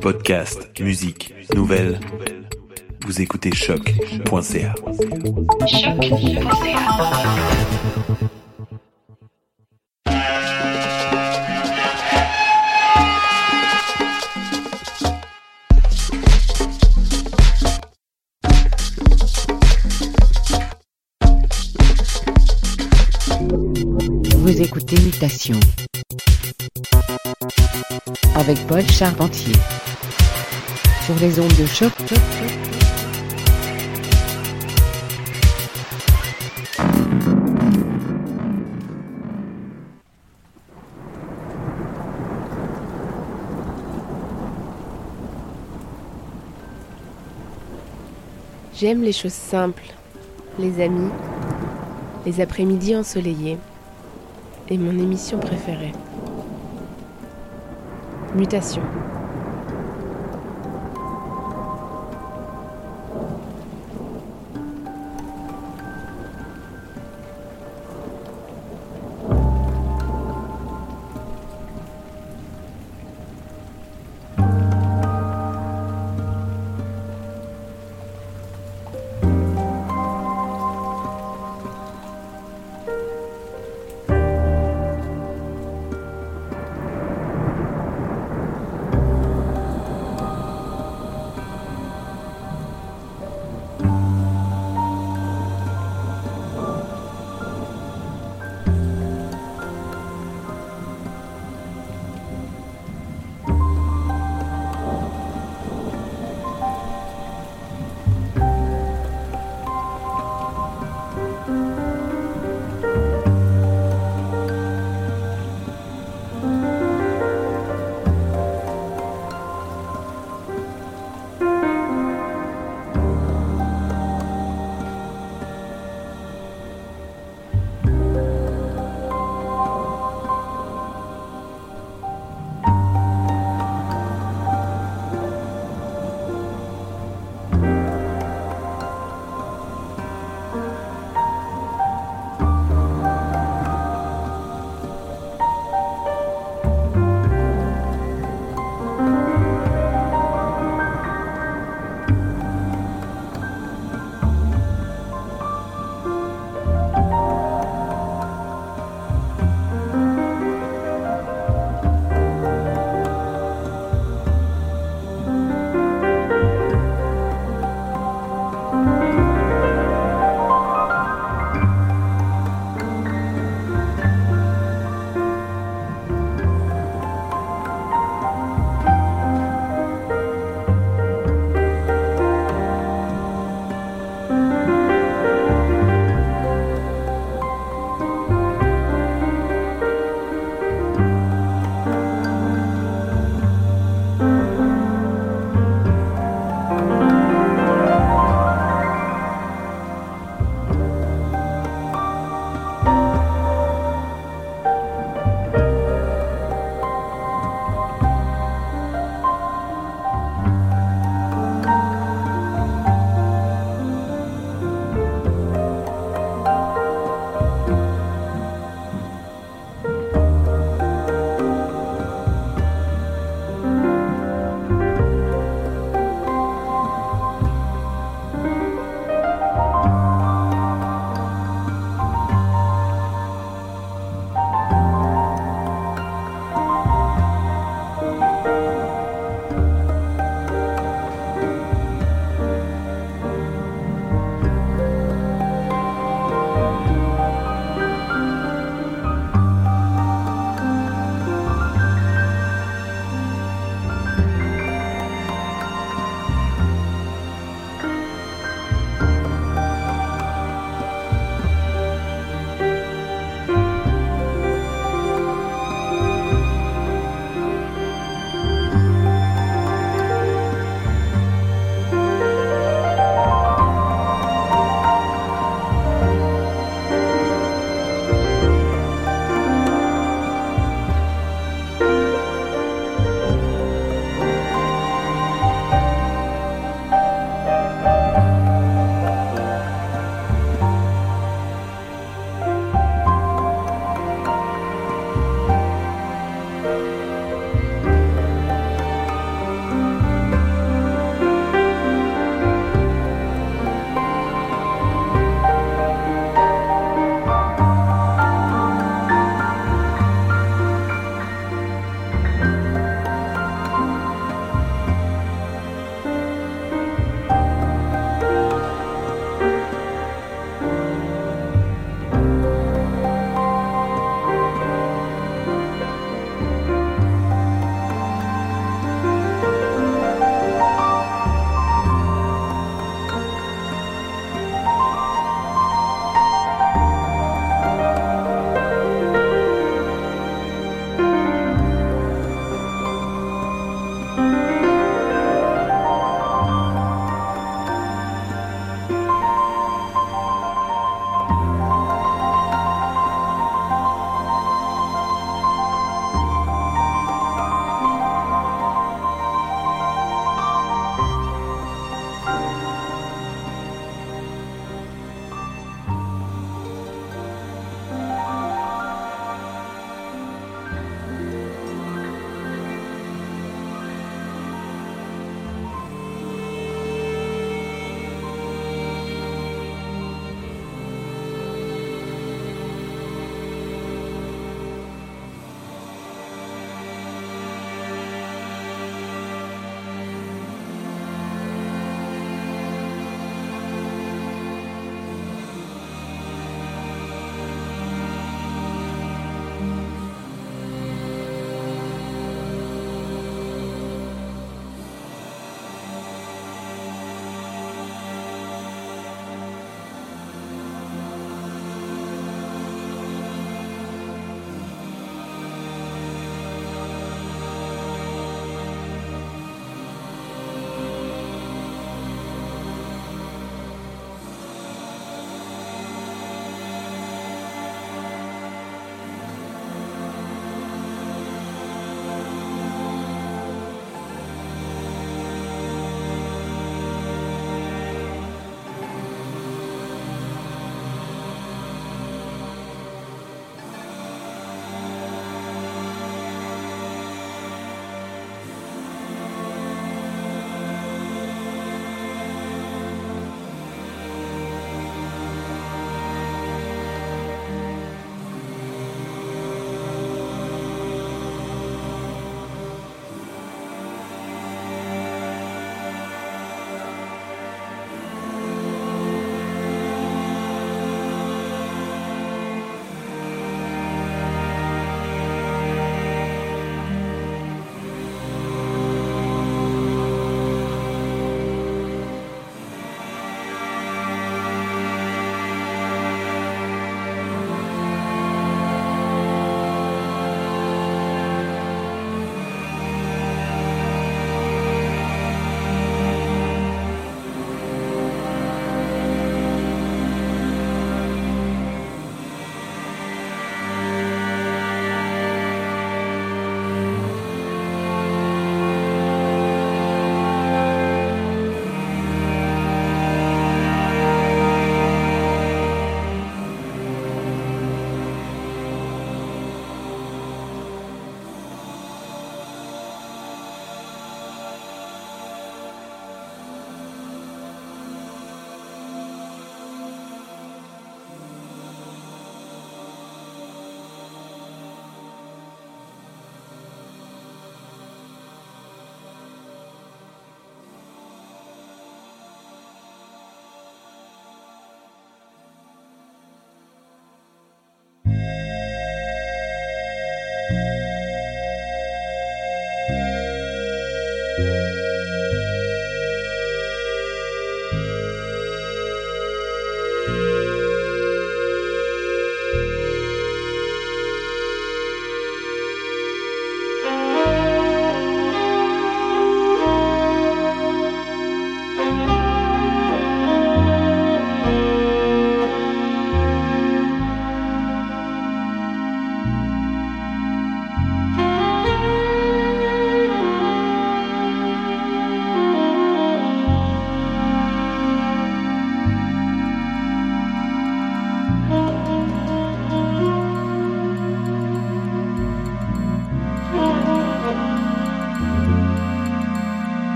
Podcast, musique, nouvelles. Vous écoutez choc.ca. Vous écoutez Mutation avec Paul Charpentier sur les ondes de choc. J'aime les choses simples, les amis, les après-midi ensoleillés et mon émission préférée. Mutation.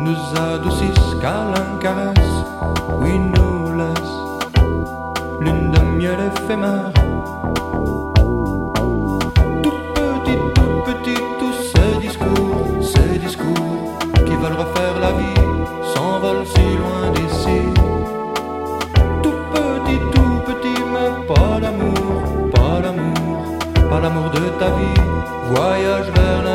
nous adoucissent car l'un caresse, oui nous laisse l'une de miel éphémère. Tout petit, tout petit, tous ces discours, ces discours qui veulent refaire la vie s'envolent si loin d'ici. Tout petit, tout petit, mais pas l'amour, pas l'amour, pas l'amour de ta vie, voyage vers la